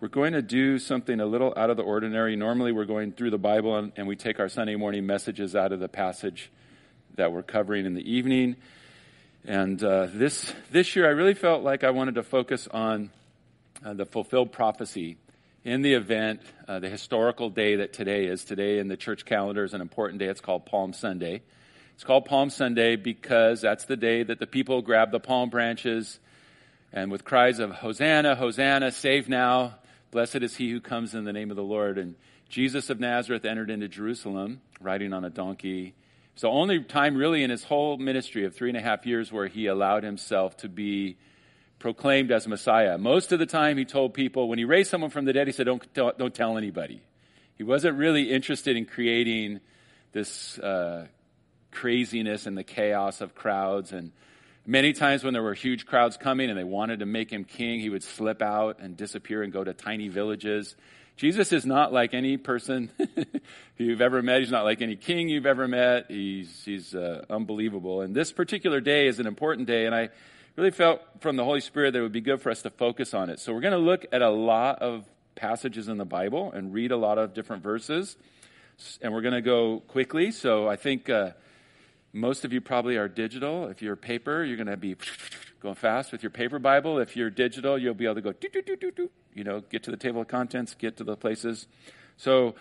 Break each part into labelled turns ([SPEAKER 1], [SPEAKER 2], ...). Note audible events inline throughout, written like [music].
[SPEAKER 1] we're going to do something a little out of the ordinary. Normally, we're going through the Bible and, and we take our Sunday morning messages out of the passage that we're covering in the evening. And uh, this this year, I really felt like I wanted to focus on uh, the fulfilled prophecy in the event, uh, the historical day that today is. Today in the church calendar is an important day. It's called Palm Sunday. It's called Palm Sunday because that's the day that the people grab the palm branches and with cries of Hosanna, Hosanna, save now, Blessed is he who comes in the name of the Lord. And Jesus of Nazareth entered into Jerusalem riding on a donkey. It's the only time, really, in his whole ministry of three and a half years where he allowed himself to be proclaimed as Messiah. Most of the time, he told people, when he raised someone from the dead, he said, Don't, don't, don't tell anybody. He wasn't really interested in creating this uh, craziness and the chaos of crowds and Many times when there were huge crowds coming and they wanted to make him king, he would slip out and disappear and go to tiny villages. Jesus is not like any person [laughs] you've ever met. He's not like any king you've ever met. He's, he's uh, unbelievable. And this particular day is an important day, and I really felt from the Holy Spirit that it would be good for us to focus on it. So we're going to look at a lot of passages in the Bible and read a lot of different verses. And we're going to go quickly. So I think. Uh, most of you probably are digital. If you're paper, you're going to be [laughs] going fast with your paper Bible. If you're digital, you'll be able to go, you know, get to the table of contents, get to the places. So,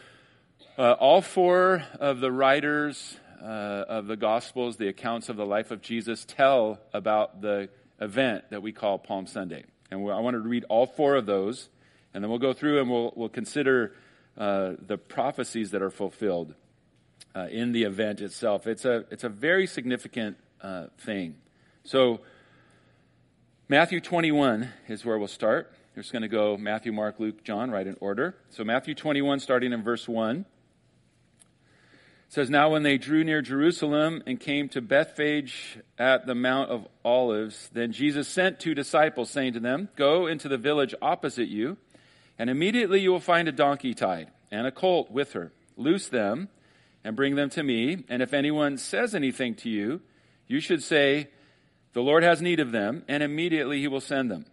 [SPEAKER 1] uh, all four of the writers uh, of the Gospels, the accounts of the life of Jesus, tell about the event that we call Palm Sunday. And I want to read all four of those, and then we'll go through and we'll, we'll consider uh, the prophecies that are fulfilled uh, in the event itself. It's a, it's a very significant uh, thing. So, Matthew 21 is where we'll start. We're just going to go Matthew, Mark, Luke, John, right in order. So, Matthew 21, starting in verse 1 says, Now when they drew near Jerusalem and came to Bethphage at the Mount of Olives, then Jesus sent two disciples, saying to them, Go into the village opposite you, and immediately you will find a donkey tied, and a colt with her. Loose them and bring them to me. And if anyone says anything to you, you should say, The Lord has need of them, and immediately he will send them.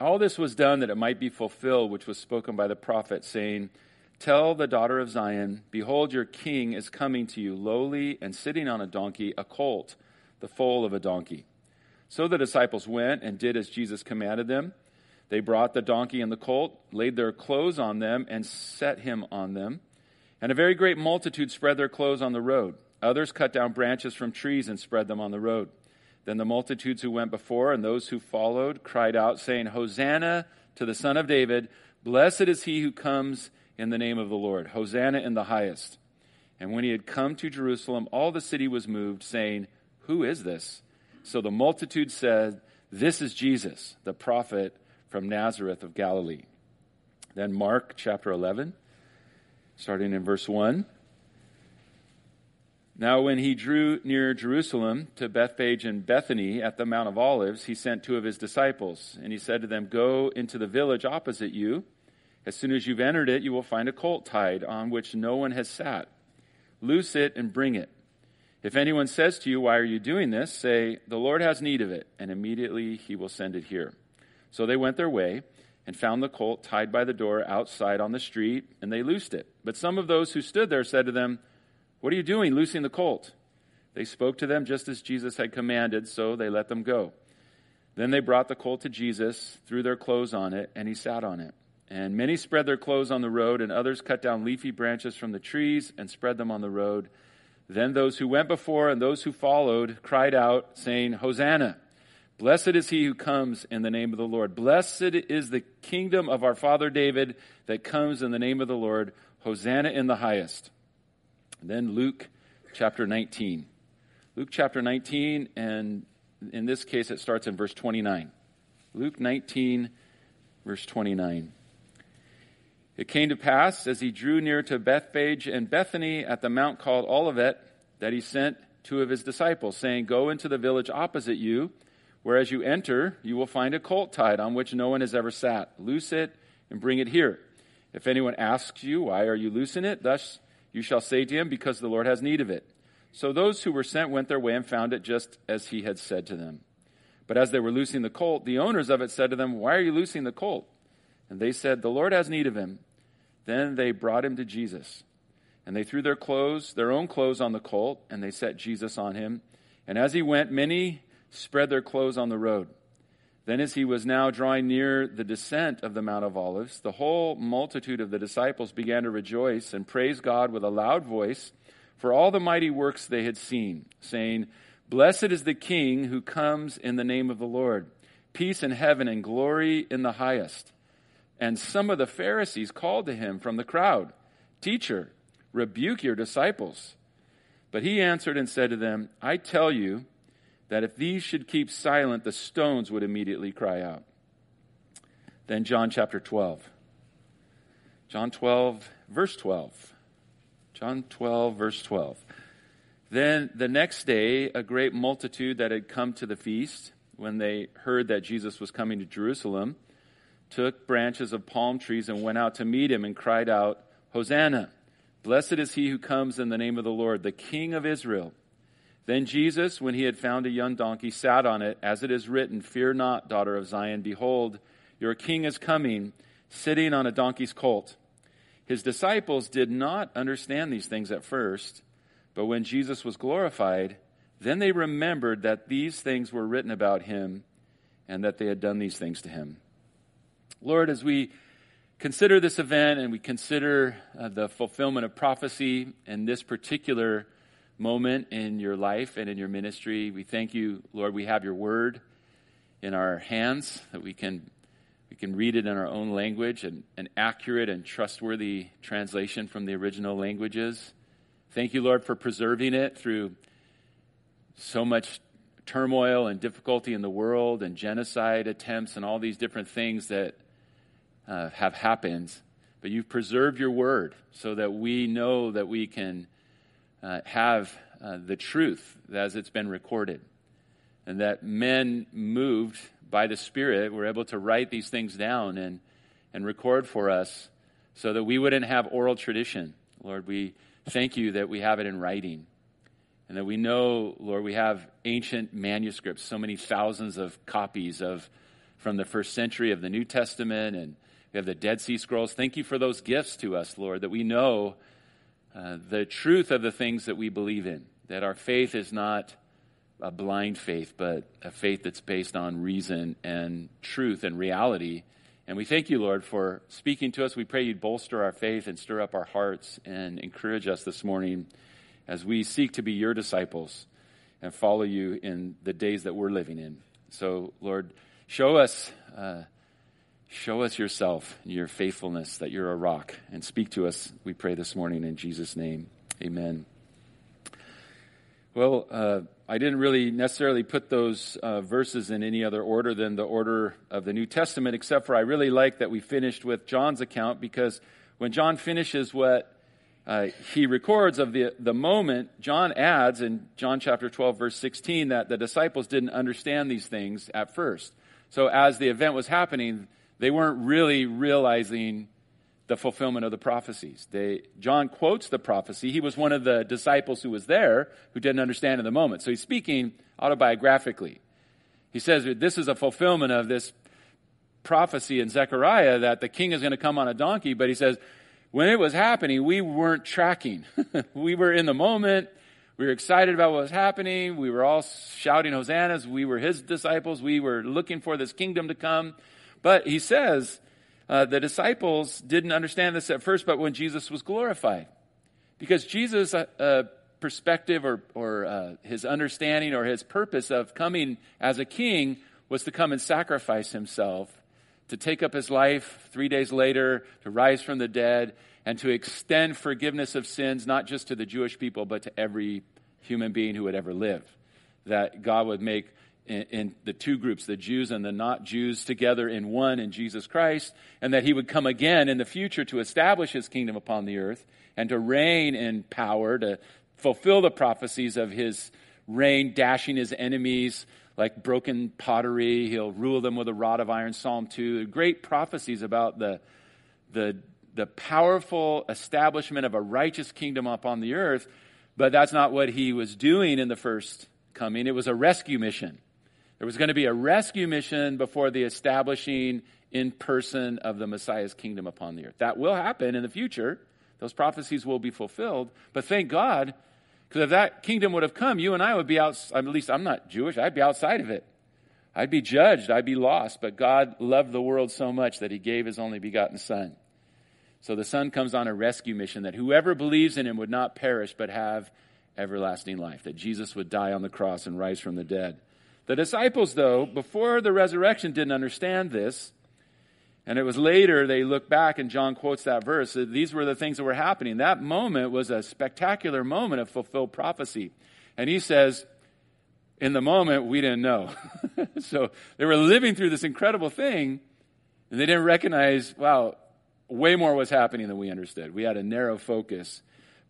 [SPEAKER 1] All this was done that it might be fulfilled, which was spoken by the prophet, saying, Tell the daughter of Zion, Behold, your king is coming to you, lowly and sitting on a donkey, a colt, the foal of a donkey. So the disciples went and did as Jesus commanded them. They brought the donkey and the colt, laid their clothes on them, and set him on them. And a very great multitude spread their clothes on the road. Others cut down branches from trees and spread them on the road. Then the multitudes who went before and those who followed cried out, saying, Hosanna to the Son of David! Blessed is he who comes in the name of the Lord. Hosanna in the highest. And when he had come to Jerusalem, all the city was moved, saying, Who is this? So the multitude said, This is Jesus, the prophet from Nazareth of Galilee. Then Mark chapter 11 starting in verse 1. Now, when he drew near Jerusalem to Bethphage and Bethany at the Mount of Olives, he sent two of his disciples, and he said to them, Go into the village opposite you. As soon as you've entered it, you will find a colt tied on which no one has sat. Loose it and bring it. If anyone says to you, Why are you doing this? say, The Lord has need of it, and immediately he will send it here. So they went their way and found the colt tied by the door outside on the street, and they loosed it. But some of those who stood there said to them, What are you doing, loosing the colt? They spoke to them just as Jesus had commanded, so they let them go. Then they brought the colt to Jesus, threw their clothes on it, and he sat on it. And many spread their clothes on the road, and others cut down leafy branches from the trees and spread them on the road. Then those who went before and those who followed cried out, saying, Hosanna! Blessed is he who comes in the name of the Lord. Blessed is the kingdom of our father David that comes in the name of the Lord. Hosanna in the highest. Then Luke chapter 19. Luke chapter 19, and in this case it starts in verse 29. Luke 19, verse 29. It came to pass, as he drew near to Bethphage and Bethany at the mount called Olivet, that he sent two of his disciples, saying, Go into the village opposite you, where as you enter, you will find a colt tied on which no one has ever sat. Loose it and bring it here. If anyone asks you, Why are you loosing it? Thus you shall say to him, Because the Lord has need of it. So those who were sent went their way and found it just as he had said to them. But as they were loosing the colt, the owners of it said to them, Why are you loosing the colt? And they said, The Lord has need of him. Then they brought him to Jesus. And they threw their clothes, their own clothes, on the colt, and they set Jesus on him. And as he went, many spread their clothes on the road. Then, as he was now drawing near the descent of the Mount of Olives, the whole multitude of the disciples began to rejoice and praise God with a loud voice for all the mighty works they had seen, saying, Blessed is the King who comes in the name of the Lord. Peace in heaven and glory in the highest. And some of the Pharisees called to him from the crowd, Teacher, rebuke your disciples. But he answered and said to them, I tell you that if these should keep silent, the stones would immediately cry out. Then John chapter 12. John 12, verse 12. John 12, verse 12. Then the next day, a great multitude that had come to the feast, when they heard that Jesus was coming to Jerusalem, took branches of palm trees and went out to meet him and cried out, Hosanna! Blessed is he who comes in the name of the Lord, the King of Israel. Then Jesus, when he had found a young donkey, sat on it, as it is written, Fear not, daughter of Zion, behold, your king is coming, sitting on a donkey's colt. His disciples did not understand these things at first, but when Jesus was glorified, then they remembered that these things were written about him and that they had done these things to him. Lord, as we consider this event and we consider uh, the fulfillment of prophecy in this particular moment in your life and in your ministry, we thank you, Lord, we have your word in our hands that we can we can read it in our own language and an accurate and trustworthy translation from the original languages. Thank you, Lord, for preserving it through so much turmoil and difficulty in the world and genocide attempts and all these different things that uh, have happened, but you've preserved your word so that we know that we can uh, have uh, the truth as it's been recorded. And that men moved by the Spirit were able to write these things down and, and record for us so that we wouldn't have oral tradition. Lord, we thank you that we have it in writing. And that we know, Lord, we have ancient manuscripts, so many thousands of copies of from the first century of the New Testament and we have the Dead Sea Scrolls. Thank you for those gifts to us, Lord, that we know uh, the truth of the things that we believe in, that our faith is not a blind faith, but a faith that's based on reason and truth and reality. And we thank you, Lord, for speaking to us. We pray you'd bolster our faith and stir up our hearts and encourage us this morning as we seek to be your disciples and follow you in the days that we're living in. So, Lord, show us. Uh, Show us yourself, your faithfulness, that you're a rock, and speak to us, we pray this morning in Jesus' name. Amen. Well, uh, I didn't really necessarily put those uh, verses in any other order than the order of the New Testament, except for I really like that we finished with John's account because when John finishes what uh, he records of the, the moment, John adds in John chapter 12, verse 16, that the disciples didn't understand these things at first. So as the event was happening, they weren't really realizing the fulfillment of the prophecies. They, John quotes the prophecy. He was one of the disciples who was there who didn't understand in the moment. So he's speaking autobiographically. He says this is a fulfillment of this prophecy in Zechariah that the king is going to come on a donkey, but he says, when it was happening, we weren't tracking. [laughs] we were in the moment. We were excited about what was happening. We were all shouting hosannas. We were his disciples. We were looking for this kingdom to come. But he says uh, the disciples didn't understand this at first, but when Jesus was glorified. Because Jesus' uh, uh, perspective or, or uh, his understanding or his purpose of coming as a king was to come and sacrifice himself, to take up his life three days later, to rise from the dead, and to extend forgiveness of sins, not just to the Jewish people, but to every human being who would ever live. That God would make in, in, the two groups, the Jews and the not Jews, together in one in Jesus Christ, and that he would come again in the future to establish his kingdom upon the earth and to reign in power, to fulfill the prophecies of his reign, dashing his enemies like broken pottery. He'll rule them with a rod of iron, Psalm 2. Great prophecies about the, the, the powerful establishment of a righteous kingdom upon the earth, but that's not what he was doing in the first coming. It was a rescue mission. There was going to be a rescue mission before the establishing in person of the Messiah's kingdom upon the earth. That will happen in the future. Those prophecies will be fulfilled. But thank God, because if that kingdom would have come, you and I would be out, at least I'm not Jewish, I'd be outside of it. I'd be judged, I'd be lost. But God loved the world so much that he gave his only begotten Son. So the Son comes on a rescue mission that whoever believes in him would not perish but have everlasting life, that Jesus would die on the cross and rise from the dead. The disciples, though, before the resurrection, didn't understand this. And it was later they look back, and John quotes that verse. That These were the things that were happening. That moment was a spectacular moment of fulfilled prophecy. And he says, in the moment, we didn't know. [laughs] so they were living through this incredible thing, and they didn't recognize, wow, way more was happening than we understood. We had a narrow focus,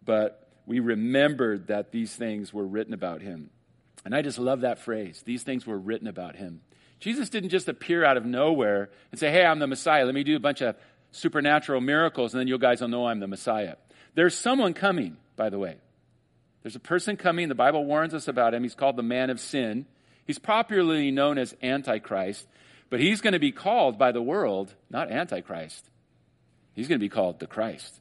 [SPEAKER 1] but we remembered that these things were written about him. And I just love that phrase. These things were written about him. Jesus didn't just appear out of nowhere and say, Hey, I'm the Messiah. Let me do a bunch of supernatural miracles, and then you guys will know I'm the Messiah. There's someone coming, by the way. There's a person coming. The Bible warns us about him. He's called the man of sin. He's popularly known as Antichrist, but he's going to be called by the world not Antichrist. He's going to be called the Christ.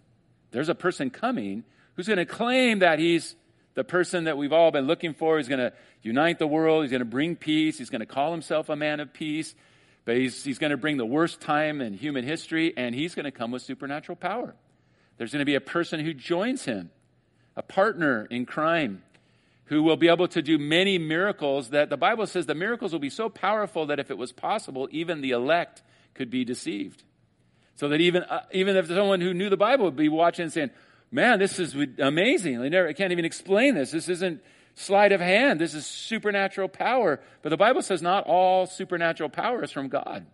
[SPEAKER 1] There's a person coming who's going to claim that he's the person that we've all been looking for. He's going to unite the world. He's going to bring peace. He's going to call himself a man of peace. But he's, he's going to bring the worst time in human history, and he's going to come with supernatural power. There's going to be a person who joins him, a partner in crime, who will be able to do many miracles that the Bible says the miracles will be so powerful that if it was possible, even the elect could be deceived. So that even, uh, even if someone who knew the Bible would be watching and saying, man, this is amazing. I, never, I can't even explain this. This isn't sleight of hand. This is supernatural power. But the Bible says not all supernatural power is from God.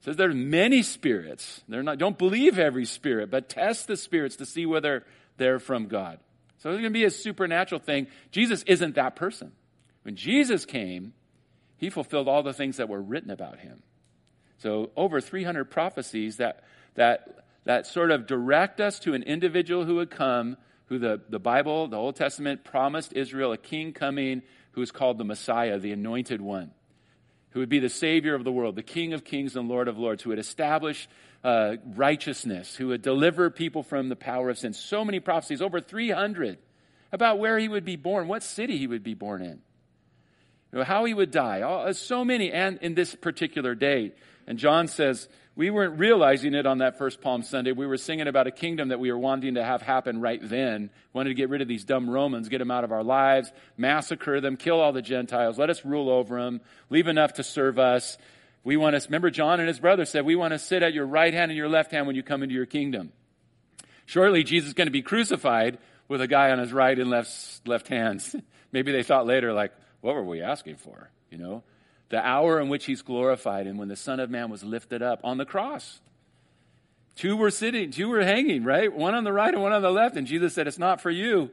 [SPEAKER 1] It says there's many spirits. They're not, don't believe every spirit, but test the spirits to see whether they're from God. So it's going to be a supernatural thing. Jesus isn't that person. When Jesus came, he fulfilled all the things that were written about him. So over 300 prophecies that, that that sort of direct us to an individual who would come, who the, the Bible, the Old Testament promised Israel a king coming who is called the Messiah, the anointed one, who would be the Savior of the world, the King of kings and Lord of lords, who would establish uh, righteousness, who would deliver people from the power of sin. So many prophecies, over 300, about where he would be born, what city he would be born in, you know, how he would die. All, so many, and in this particular day. And John says, we weren't realizing it on that first Palm Sunday. We were singing about a kingdom that we were wanting to have happen right then. Wanted to get rid of these dumb Romans, get them out of our lives, massacre them, kill all the Gentiles, let us rule over them, leave enough to serve us. We want to, remember John and his brother said, we want to sit at your right hand and your left hand when you come into your kingdom. Shortly, Jesus is going to be crucified with a guy on his right and left, left hands. [laughs] Maybe they thought later, like, what were we asking for? You know? The hour in which he's glorified and when the Son of Man was lifted up on the cross. Two were sitting, two were hanging, right? One on the right and one on the left. And Jesus said, It's not for you.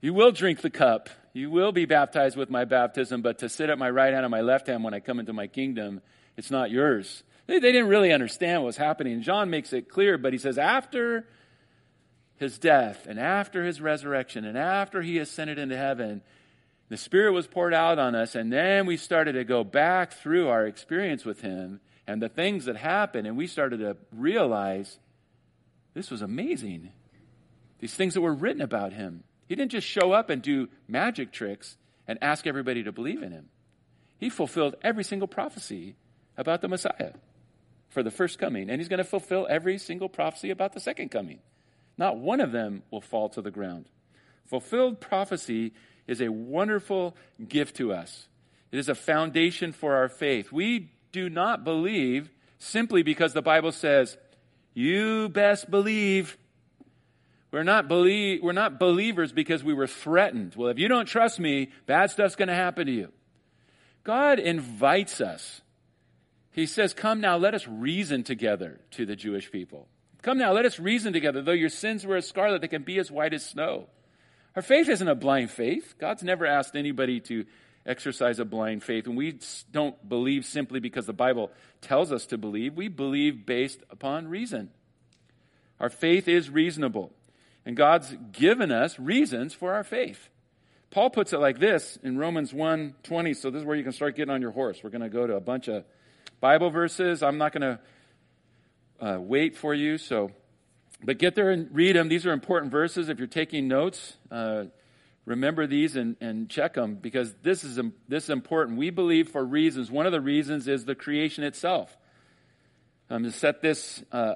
[SPEAKER 1] You will drink the cup. You will be baptized with my baptism, but to sit at my right hand and my left hand when I come into my kingdom, it's not yours. They, they didn't really understand what was happening. John makes it clear, but he says, After his death and after his resurrection and after he ascended into heaven, the Spirit was poured out on us, and then we started to go back through our experience with Him and the things that happened, and we started to realize this was amazing. These things that were written about Him. He didn't just show up and do magic tricks and ask everybody to believe in Him. He fulfilled every single prophecy about the Messiah for the first coming, and He's going to fulfill every single prophecy about the second coming. Not one of them will fall to the ground. Fulfilled prophecy is a wonderful gift to us. It is a foundation for our faith. We do not believe simply because the Bible says, you best believe. We're not, believe, we're not believers because we were threatened. Well, if you don't trust me, bad stuff's going to happen to you. God invites us. He says, Come now, let us reason together to the Jewish people. Come now, let us reason together. Though your sins were as scarlet, they can be as white as snow. Our faith isn't a blind faith. God's never asked anybody to exercise a blind faith. And we don't believe simply because the Bible tells us to believe. We believe based upon reason. Our faith is reasonable. And God's given us reasons for our faith. Paul puts it like this in Romans 1:20. So this is where you can start getting on your horse. We're going to go to a bunch of Bible verses. I'm not going to uh, wait for you. So, but get there and read them. These are important verses. If you're taking notes, uh, remember these and, and check them because this is this is important. We believe for reasons. One of the reasons is the creation itself. I'm going to set this uh,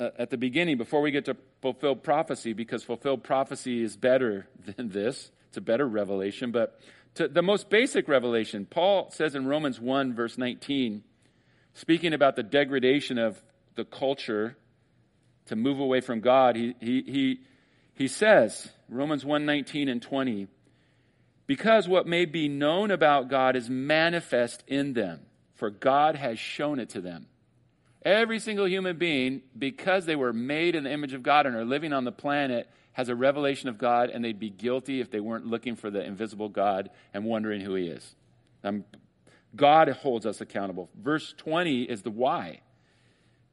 [SPEAKER 1] uh, at the beginning before we get to fulfilled prophecy because fulfilled prophecy is better [laughs] than this. It's a better revelation. But the most basic revelation, Paul says in Romans 1, verse 19, speaking about the degradation of the culture to move away from God, he, he, he, he says, Romans 1 19 and 20, because what may be known about God is manifest in them, for God has shown it to them. Every single human being, because they were made in the image of God and are living on the planet, has a revelation of God, and they'd be guilty if they weren't looking for the invisible God and wondering who He is. Um, God holds us accountable. Verse 20 is the why.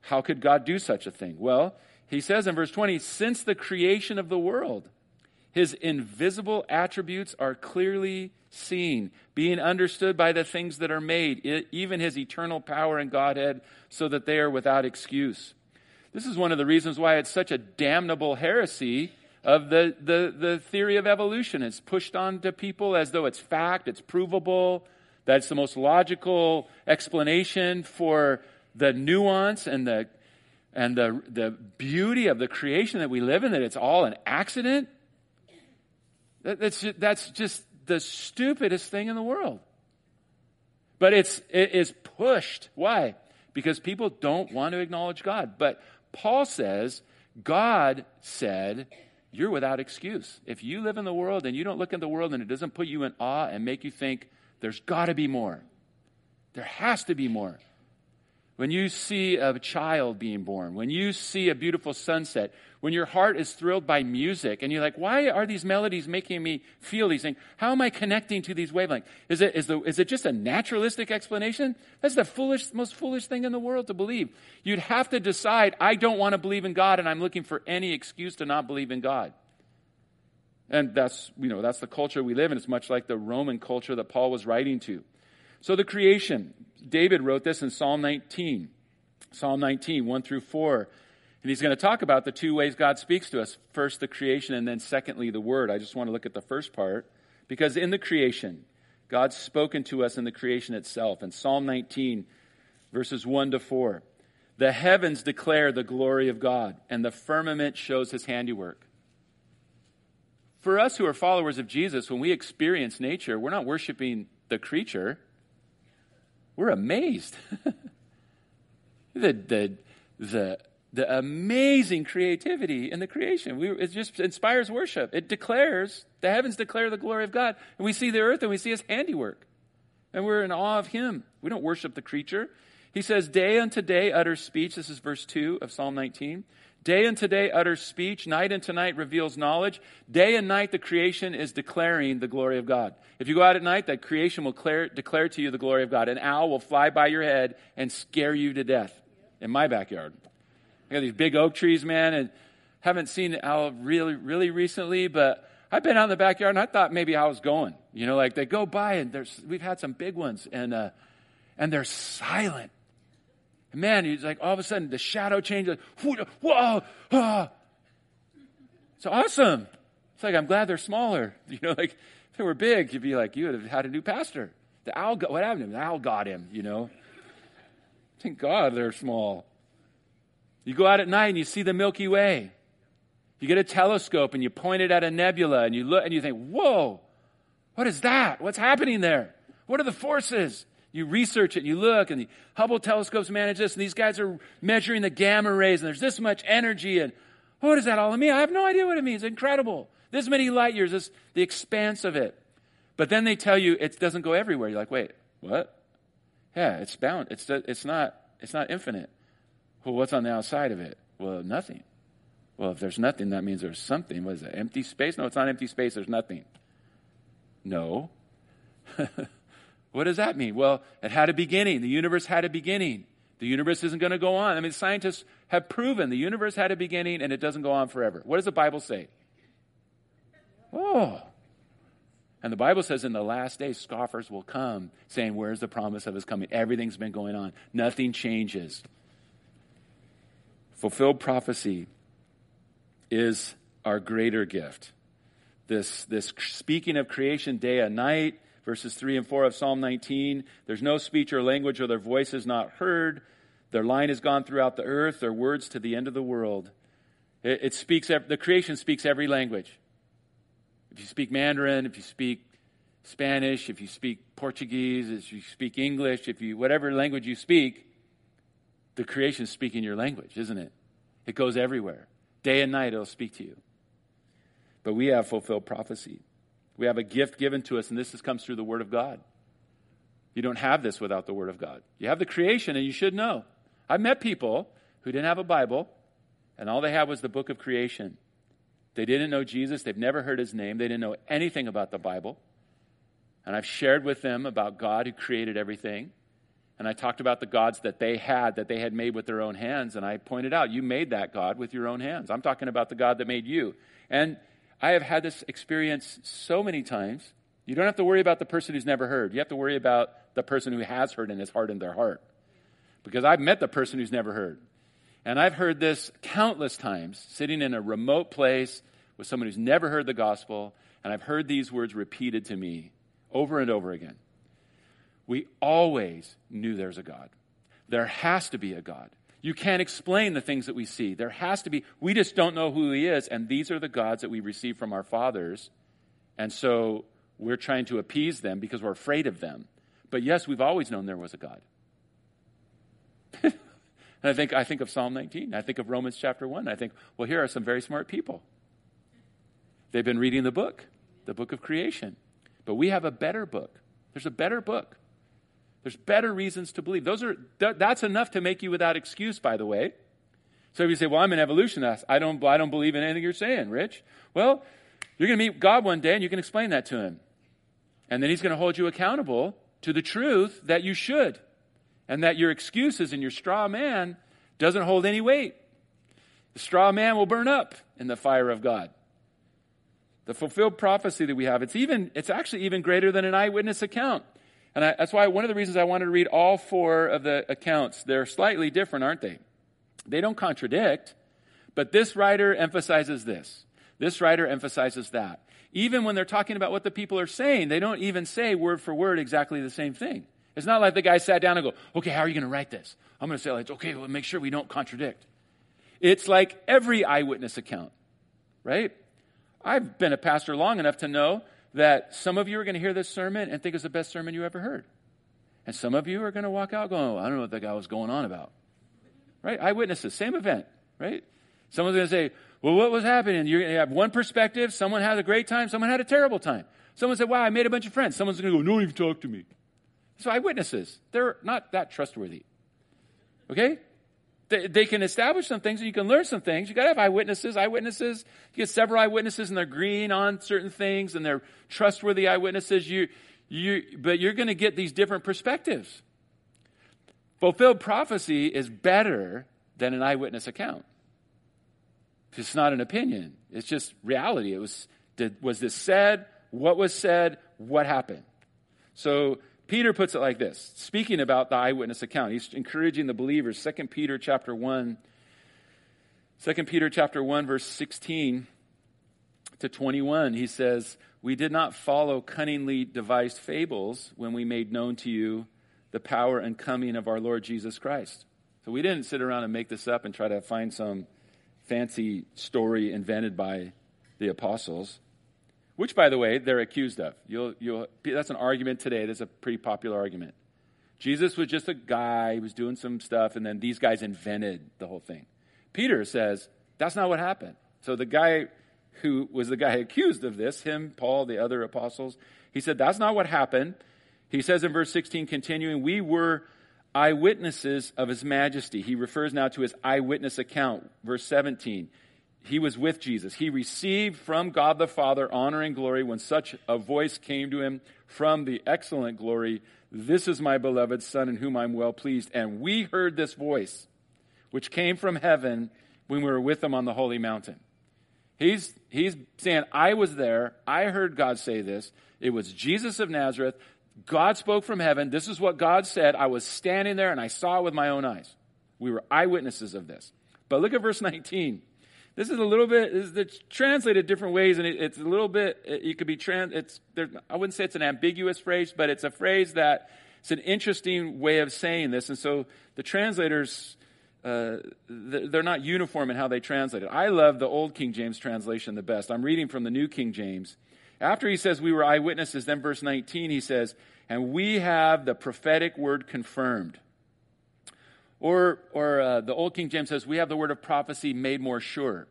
[SPEAKER 1] How could God do such a thing? Well, he says in verse 20, since the creation of the world, his invisible attributes are clearly seen, being understood by the things that are made, even his eternal power and Godhead, so that they are without excuse. This is one of the reasons why it's such a damnable heresy of the, the, the theory of evolution. It's pushed on to people as though it's fact, it's provable, that's the most logical explanation for the nuance and the and the, the beauty of the creation that we live in, that it's all an accident. That's just, that's just the stupidest thing in the world. But it's, it is pushed. Why? Because people don't want to acknowledge God. But Paul says, God said, you're without excuse. If you live in the world and you don't look at the world and it doesn't put you in awe and make you think, there's got to be more. There has to be more. When you see a child being born, when you see a beautiful sunset, when your heart is thrilled by music and you're like, why are these melodies making me feel these things? How am I connecting to these wavelengths? Is it, is, the, is it just a naturalistic explanation? That's the foolish, most foolish thing in the world to believe. You'd have to decide, I don't want to believe in God and I'm looking for any excuse to not believe in God. And that's, you know, that's the culture we live in. It's much like the Roman culture that Paul was writing to. So the creation, David wrote this in Psalm 19, Psalm 19, 1 through 4. And he's going to talk about the two ways God speaks to us first, the creation, and then secondly, the word. I just want to look at the first part because in the creation, God's spoken to us in the creation itself. In Psalm 19, verses 1 to 4, the heavens declare the glory of God, and the firmament shows his handiwork. For us who are followers of Jesus, when we experience nature, we're not worshiping the creature we're amazed. [laughs] the, the, the, the amazing creativity in the creation. We, it just inspires worship. It declares, the heavens declare the glory of God. And we see the earth and we see his handiwork. And we're in awe of him. We don't worship the creature. He says, Day unto day utters speech. This is verse 2 of Psalm 19. Day and day utters speech, night and night reveals knowledge. Day and night the creation is declaring the glory of God. If you go out at night, that creation will declare, declare to you the glory of God. An owl will fly by your head and scare you to death in my backyard. I got these big oak trees, man, and haven't seen an owl really, really recently, but I've been out in the backyard and I thought maybe I was going. You know, like they go by and there's, we've had some big ones and, uh, and they're silent and man, he's like, all of a sudden, the shadow changes. Whoa, ah. It's awesome. It's like, I'm glad they're smaller. [laughs] You know, like, if they were big, you'd be like, you would have had a new pastor. The owl, got, what happened to him? The owl got him, you know. Thank God they're small. You go out at night and you see the Milky Way. You get a telescope and you point it at a nebula and you look and you think, whoa, what is that? What's happening there? What are the forces? You research it, you look, and the Hubble telescopes manage this, and these guys are measuring the gamma rays, and there's this much energy, and what does that all mean? I have no idea what it means. Incredible. This many light years, this, the expanse of it. But then they tell you it doesn't go everywhere. You're like, wait, What? Yeah, it's bound. It's, it's, not, it's not infinite. Well, what's on the outside of it? Well, nothing. Well, if there's nothing, that means there's something. What is it? Empty space? No, it's not empty space. There's nothing. No. [laughs] what does that mean? Well, it had a beginning. The universe had a beginning. The universe isn't going to go on. I mean, scientists have proven the universe had a beginning and it doesn't go on forever. What does the Bible say? Oh. And the Bible says in the last days, scoffers will come saying, Where's the promise of his coming? Everything's been going on, nothing changes. Fulfilled prophecy is our greater gift. This, this speaking of creation day and night, verses 3 and 4 of Psalm 19. There's no speech or language, or their voice is not heard. Their line has gone throughout the earth, their words to the end of the world. It, it speaks, the creation speaks every language. If you speak Mandarin, if you speak Spanish, if you speak Portuguese, if you speak English, if you, whatever language you speak, the creation is speaking your language, isn't it? It goes everywhere. Day and night, it'll speak to you. But we have fulfilled prophecy. We have a gift given to us, and this comes through the Word of God. You don't have this without the Word of God. You have the creation, and you should know. I've met people who didn't have a Bible, and all they had was the book of creation. They didn't know Jesus, they've never heard his name, they didn't know anything about the Bible. And I've shared with them about God who created everything. And I talked about the gods that they had, that they had made with their own hands. And I pointed out, you made that God with your own hands. I'm talking about the God that made you. And I have had this experience so many times. You don't have to worry about the person who's never heard. You have to worry about the person who has heard and has hardened their heart. Because I've met the person who's never heard. And I've heard this countless times, sitting in a remote place with someone who's never heard the gospel, and I've heard these words repeated to me over and over again. We always knew there's a God. There has to be a God. You can't explain the things that we see. There has to be, we just don't know who He is, and these are the gods that we receive from our fathers. And so we're trying to appease them because we're afraid of them. But yes, we've always known there was a God. and [laughs] I think, I think of Psalm 19. I think of Romans chapter 1. I think, well, here are some very smart people. They've been reading the book, the book of creation. But we have a better book. There's a better book. There's better reasons to believe. Those are th- that's enough to make you without excuse, by the way. So if you say, "Well, I'm an evolutionist. I don't I don't believe in anything you're saying, Rich." Well, you're going to meet God one day and you can explain that to him. And then he's going to hold you accountable to the truth that you should. And that your excuses and your straw man doesn't hold any weight. The straw man will burn up in the fire of God. The fulfilled prophecy that we have, it's even it's actually even greater than an eyewitness account. And I, that's why one of the reasons I wanted to read all four of the accounts. They're slightly different, aren't they? They don't contradict, but this writer emphasizes this. This writer emphasizes that. Even when they're talking about what the people are saying, they don't even say word for word exactly the same thing. It's not like the guy sat down and go, okay, how are you going to write this? I'm going to say, like, okay, well, make sure we don't contradict. It's like every eyewitness account, right? I've been a pastor long enough to know that some of you are going to hear this sermon and think it's the best sermon you ever heard. And some of you are going to walk out going, I don't know what that guy was going on about. Right? Eyewitnesses, same event, right? Someone's going to say, well, what was happening? You're going to have one perspective. Someone had a great time. Someone had a terrible time. Someone said, wow, I made a bunch of friends. Someone's going to go, no one even talk to me. So eyewitnesses, they're not that trustworthy. Okay? They, can establish some things and you can learn some things. You got to have eyewitnesses. Eyewitnesses, you get several eyewitnesses and they're agreeing on certain things and they're trustworthy eyewitnesses. You, you, but you're to get these different perspectives. Fulfilled prophecy is better than an eyewitness account. It's not an opinion. It's just reality. It was, did, was this said? What was said? What happened? So Peter puts it like this, speaking about the eyewitness account. He's encouraging the believers. 2 Peter chapter 1, 2 Peter chapter 1, verse 16 to 21, he says, We did not follow cunningly devised fables when we made known to you the power and coming of our Lord Jesus Christ. So we didn't sit around and make this up and try to find some fancy story invented by the apostles which, by the way, they're accused of. You'll, you'll, that's an argument today. That's a pretty popular argument. Jesus was just a guy, he was doing some stuff, and then these guys invented the whole thing. Peter says, that's not what happened. So the guy who was the guy accused of this, him, Paul, the other apostles, he said, that's not what happened. He says in verse 16, continuing, We were eyewitnesses of his majesty. He refers now to his eyewitness account. Verse 17, he was with Jesus. He received from God the Father honor and glory when such a voice came to him from the excellent glory. This is my beloved Son in whom I'm well pleased. And we heard this voice, which came from heaven when we were with him on the holy mountain. He's, he's saying, I was there. I heard God say this. It was Jesus of Nazareth. God spoke from heaven. This is what God said. I was standing there and I saw it with my own eyes. We were eyewitnesses of this. But look at verse 19. This is a little bit, it's translated different ways, and it's a little bit, it could be, trans, it's, there, I wouldn't say it's an ambiguous phrase, but it's a phrase that it's an interesting way of saying this. And so the translators, uh, they're not uniform in how they translate it. I love the Old King James translation the best. I'm reading from the New King James. After he says we were eyewitnesses, then verse 19 he says, and we have the prophetic word confirmed. Or, or uh, the Old King James says, we have the word of prophecy made more sure.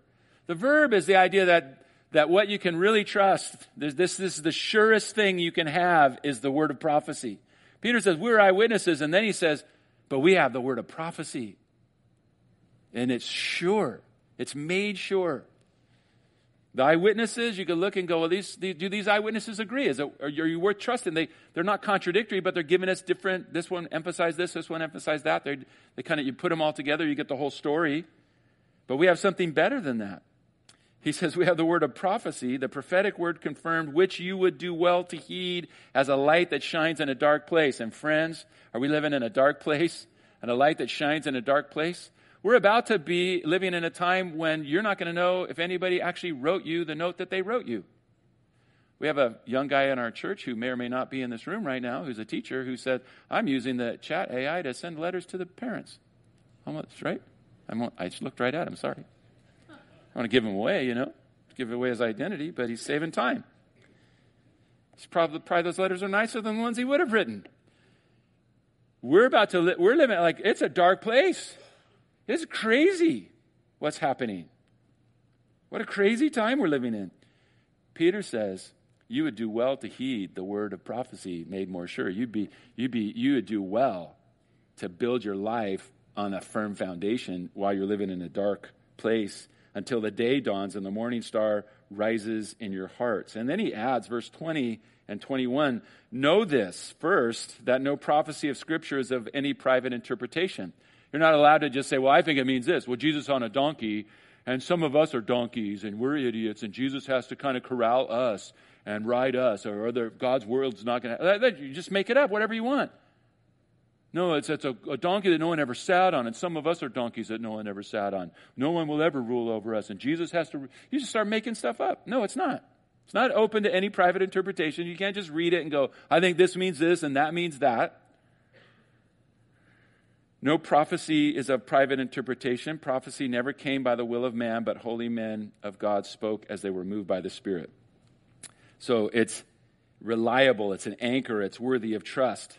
[SPEAKER 1] The verb is the idea that, that what you can really trust, this, this is the surest thing you can have, is the word of prophecy. Peter says, we're eyewitnesses, and then he says, but we have the word of prophecy. And it's sure. It's made sure. The eyewitnesses, you can look and go, well, these, do these eyewitnesses agree? Is it, are you worth trusting? They, they're not contradictory, but they're giving us different, this one emphasized this, this one emphasized that. They're, they kind of, you put them all together, you get the whole story. But we have something better than that. He [laughs] says we have the word of prophecy, the prophetic word confirmed, which you would do well to heed as a light that shines in a dark place. And friends, are we living in a dark place? And a light that shines in a dark place? We're about to be living in a time when you're not going to know if anybody actually wrote you the note that they wrote you. We have a young guy in our church who may or may not be in this room right now, who's a teacher, who said, I'm using the chat AI to send letters to the parents. Almost, right? I'm, I just looked right at him, sorry. I want to give him away, you know, give away his identity, but he's saving time. He's probably, probably those letters are nicer than the ones he would have written. We're about to, li- we're living, like, it's a dark place. It's crazy what's happening. What a crazy time we're living in. Peter says, you would do well to heed the word of prophecy made more sure. You'd be, you'd be, you would do well to build your life on a firm foundation while you're living in a dark place until the day dawns and the morning star rises in your hearts. And then he adds, verse 20 and 21, know this first, that no prophecy of Scripture is of any private interpretation. You're not allowed to just say, well, I think it means this. Well, Jesus on a donkey, and some of us are donkeys, and we're idiots, and Jesus has to kind of corral us and ride us, or other, God's world's not going to. You just make it up, whatever you want. No, it's, it's a, a, donkey that no one ever sat on, and some of us are donkeys that no one ever sat on. No one will ever rule over us, and Jesus has to. You just start making stuff up. No, it's not. It's not open to any private interpretation. You can't just read it and go, I think this means this and that means that. No prophecy is of private interpretation. Prophecy never came by the will of man, but holy men of God spoke as they were moved by the Spirit. So it's reliable, it's an anchor, it's worthy of trust.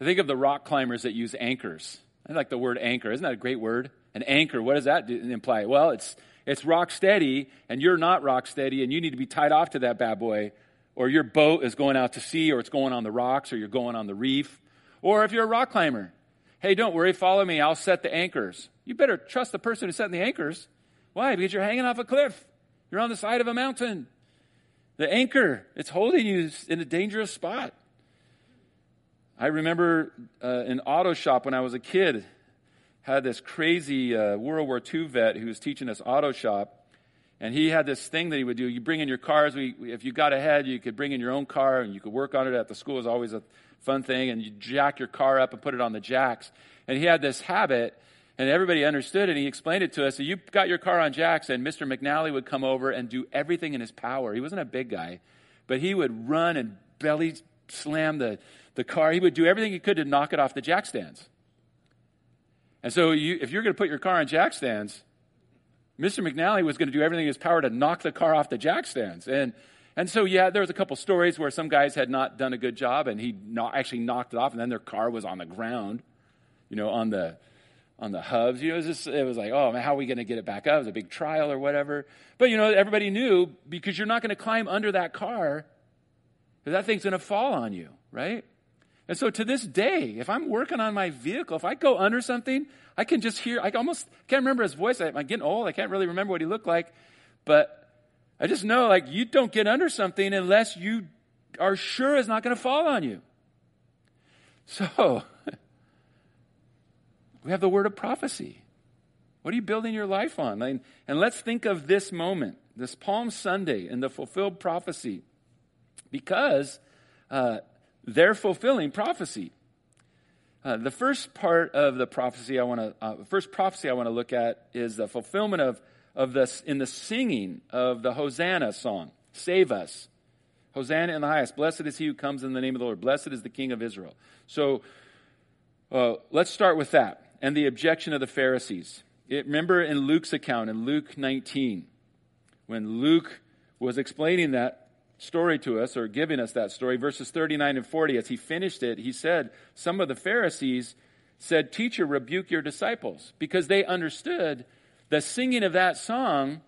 [SPEAKER 1] I think of the rock climbers that use anchors. I like the word anchor. Isn't that a great word? An anchor, what does that imply? Well, it's, it's rock steady, and you're not rock steady, and you need to be tied off to that bad boy, or your boat is going out to sea, or it's going on the rocks, or you're going on the reef. Or if you're a rock climber, Hey, don't worry, follow me, I'll set the anchors. You better trust the person who's setting the anchors. Why? Because you're hanging off a cliff, you're on the side of a mountain. The anchor, it's holding you in a dangerous spot. I remember uh, an auto shop when I was a kid, had this crazy uh, World War II vet who was teaching us auto shop. And he had this thing that he would do. You bring in your cars. We, if you got ahead, you could bring in your own car and you could work on it at the school. It was always a fun thing, and you jack your car up and put it on the jacks. And he had this habit, and everybody understood it. He explained it to us. So you got your car on jacks, and Mr. McNally would come over and do everything in his power. He wasn't a big guy, but he would run and belly slam the, the car. He would do everything he could to knock it off the jack stands. And so you, if you're going to put your car on jack stands, Mr. McNally was going to do everything in his power to knock the car off the jack stands. And and so, yeah, there was a couple stories where some guys had not done a good job, and he actually knocked it off, and then their car was on the ground, you know, on the on the hubs. You know, it was, just, it was like, oh man, how are we going to get it back up? It was a big trial or whatever. But you know, everybody knew because you're not going to climb under that car, because that thing's going to fall on you, right? And so to this day, if I'm working on my vehicle, if I go under something, I can just hear, I almost can't remember his voice. I'm getting old. I can't really remember what he looked like. But I just know, like, you don't get under something unless you are sure it's not going to fall on you. So, [laughs] we have the word of prophecy. What are you building your life on? And, and let's think of this moment, this Palm Sunday, and the fulfilled prophecy, because uh, they're fulfilling prophecy. Uh, the first part of the prophecy I want to, uh, first prophecy I want to look at is the fulfillment of, of this in the singing of the Hosanna song. Save us. Hosanna in the highest. Blessed is he who comes in the name of the Lord. Blessed is the King of Israel. So uh, let's start with that and the objection of the Pharisees. It, remember in Luke's account, in Luke 19, when Luke was explaining that story to us or giving us that story, verses 39 and 40, as he finished it, he said, Some of the Pharisees said, Teacher, rebuke your disciples, because they understood the singing of that song.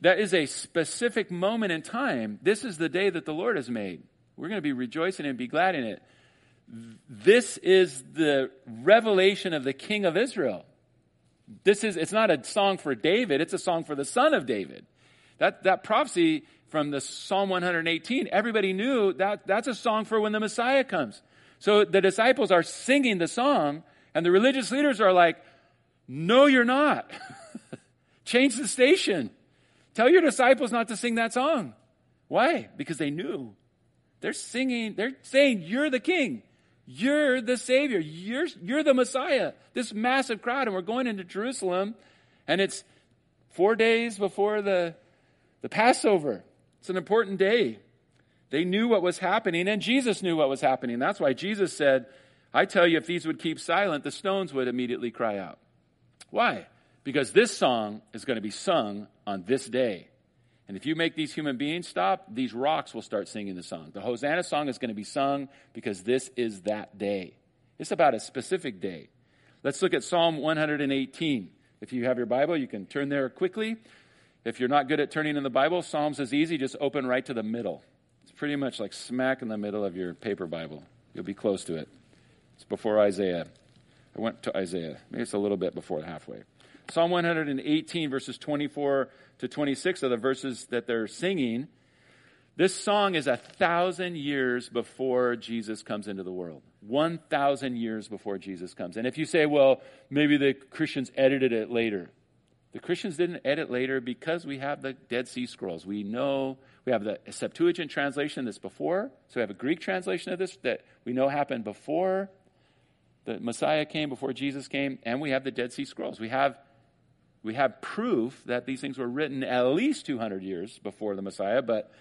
[SPEAKER 1] That is a specific moment in time. This is the day that the Lord has made. We're going to be rejoicing and be glad in it. This is the revelation of the King of Israel. This is, it's not a song for David, it's a song for the son of David. That, that prophecy from the Psalm 118, everybody knew that that's a song for when the Messiah comes. So the disciples are singing the song, and the religious leaders are like, No, you're not. [laughs] Change the station. Tell your disciples not to sing that song. Why? Because they knew. They're singing, they're saying, You're the king. You're the Savior. You're, you're the Messiah. This massive crowd, and we're going into Jerusalem, and it's four days before the, the Passover. It's an important day. They knew what was happening, and Jesus knew what was happening. That's why Jesus said, I tell you, if these would keep silent, the stones would immediately cry out. Why? Because this song is going to be sung on this day. And if you make these human beings stop, these rocks will start singing the song. The Hosanna song is going to be sung because this is that day. It's about a specific day. Let's look at Psalm 118. If you have your Bible, you can turn there quickly. If you're not good at turning in the Bible, Psalms is easy. Just open right to the middle. It's pretty much like smack in the middle of your paper Bible. You'll be close to it. It's before Isaiah. I went to Isaiah. Maybe it's a little bit before halfway. Psalm 118, verses 24 to 26 are the verses that they're singing. This song is a thousand years before Jesus comes into the world. 1,000 years before Jesus comes. And if you say, well, maybe the Christians edited it later. The Christians didn't edit later because we have the Dead Sea Scrolls. We know we have the Septuagint translation that's before. So we have a Greek translation of this that we know happened before the Messiah came, before Jesus came. And we have the Dead Sea Scrolls. We have we have proof that these things were written at least 200 years before the Messiah, but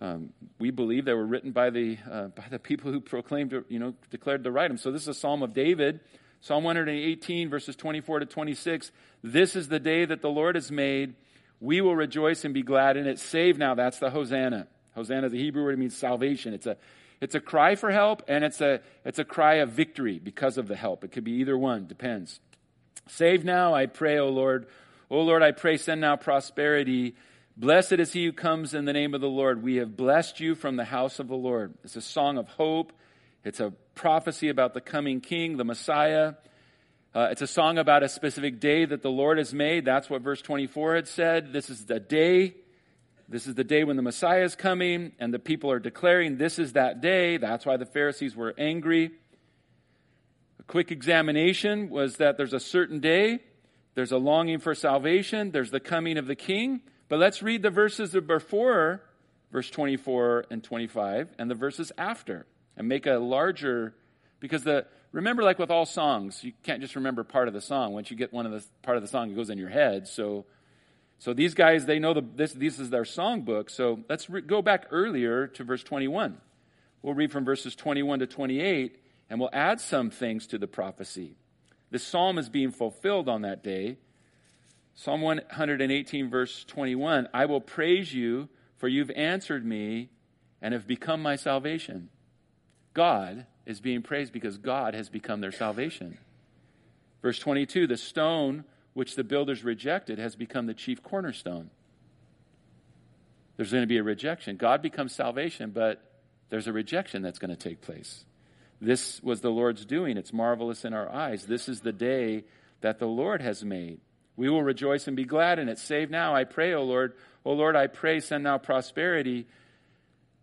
[SPEAKER 1] um, we believe they were written by the, uh, by the people who proclaimed, you know, declared to write them. So this is a Psalm of David, Psalm 118, verses 24 to 26. This is the day that the Lord has made. We will rejoice and be glad in it. Save now. That's the Hosanna. Hosanna, is the Hebrew word, It means salvation. It's a, it's a cry for help, and it's a, it's a cry of victory because of the help. It could be either one, depends. Save now, I pray, O Lord. O Lord, I pray, send now prosperity. Blessed is he who comes in the name of the Lord. We have blessed you from the house of the Lord. It's a song of hope. It's a prophecy about the coming king, the Messiah. Uh, it's a song about a specific day that the Lord has made. That's what verse 24 had said. This is the day. This is the day when the Messiah is coming, and the people are declaring this is that day. That's why the Pharisees were angry quick examination was that there's a certain day, there's a longing for salvation, there's the coming of the king. But let's read the verses before verse 24 and 25 and the verses after and make a larger because the remember like with all songs you can't just remember part of the song. Once you get one of the part of the song it goes in your head. So so these guys they know the this this is their song book so let's re- go back earlier to verse 21 we'll read from verses 21 to 28 and we'll add some things to the prophecy. The psalm is being fulfilled on that day. Psalm 118, verse 21 I will praise you, for you've answered me and have become my salvation. God is being praised because God has become their salvation. Verse 22 The stone which the builders rejected has become the chief cornerstone. There's going to be a rejection. God becomes salvation, but there's a rejection that's going to take place. This was the Lord's doing. It's marvelous in our eyes. This is the day that the Lord has made. We will rejoice and be glad in it. Save now, I pray, O Lord. O Lord, I pray, send now prosperity.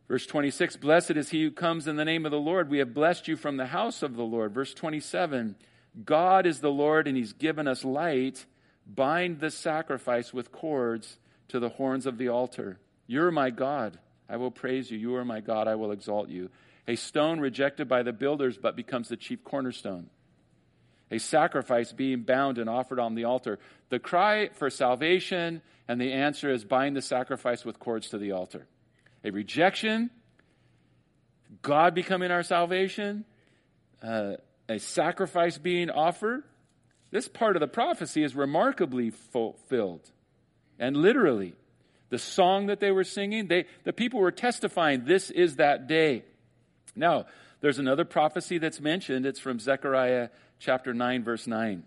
[SPEAKER 1] Verse 26 Blessed is he who comes in the name of the Lord. We have blessed you from the house of the Lord. Verse 27 God is the Lord, and he's given us light. Bind the sacrifice with cords to the horns of the altar. You're my God. I will praise you. You are my God. I will exalt you. A stone rejected by the builders, but becomes the chief cornerstone. A sacrifice being bound and offered on the altar. The cry for salvation, and the answer is bind the sacrifice with cords to the altar. A rejection, God becoming our salvation, uh, a sacrifice being offered. This part of the prophecy is remarkably fulfilled. And literally, the song that they were singing, they, the people were testifying, this is that day. Now, there's another prophecy that's mentioned. It's from Zechariah chapter 9, verse 9.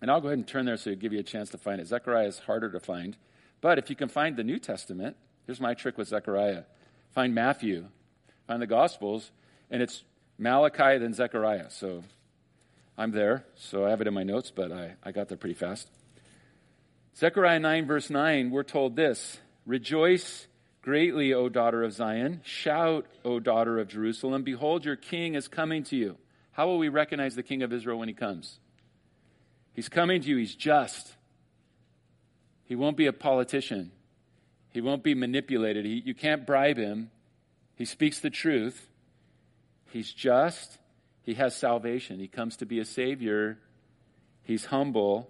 [SPEAKER 1] And I'll go ahead and turn there so it'll give you a chance to find it. Zechariah is harder to find. But if you can find the New Testament, here's my trick with Zechariah find Matthew, find the Gospels, and it's Malachi, then Zechariah. So I'm there. So I have it in my notes, but I, I got there pretty fast. Zechariah 9, verse 9, we're told this Rejoice greatly, O daughter of Zion. Shout, O daughter of Jerusalem. Behold, your king is coming to you. How will we recognize the king of Israel when he comes? He's coming to you, he's just. He won't be a politician, he won't be manipulated. He, you can't bribe him. He speaks the truth. He's just. He has salvation. He comes to be a savior. He's humble.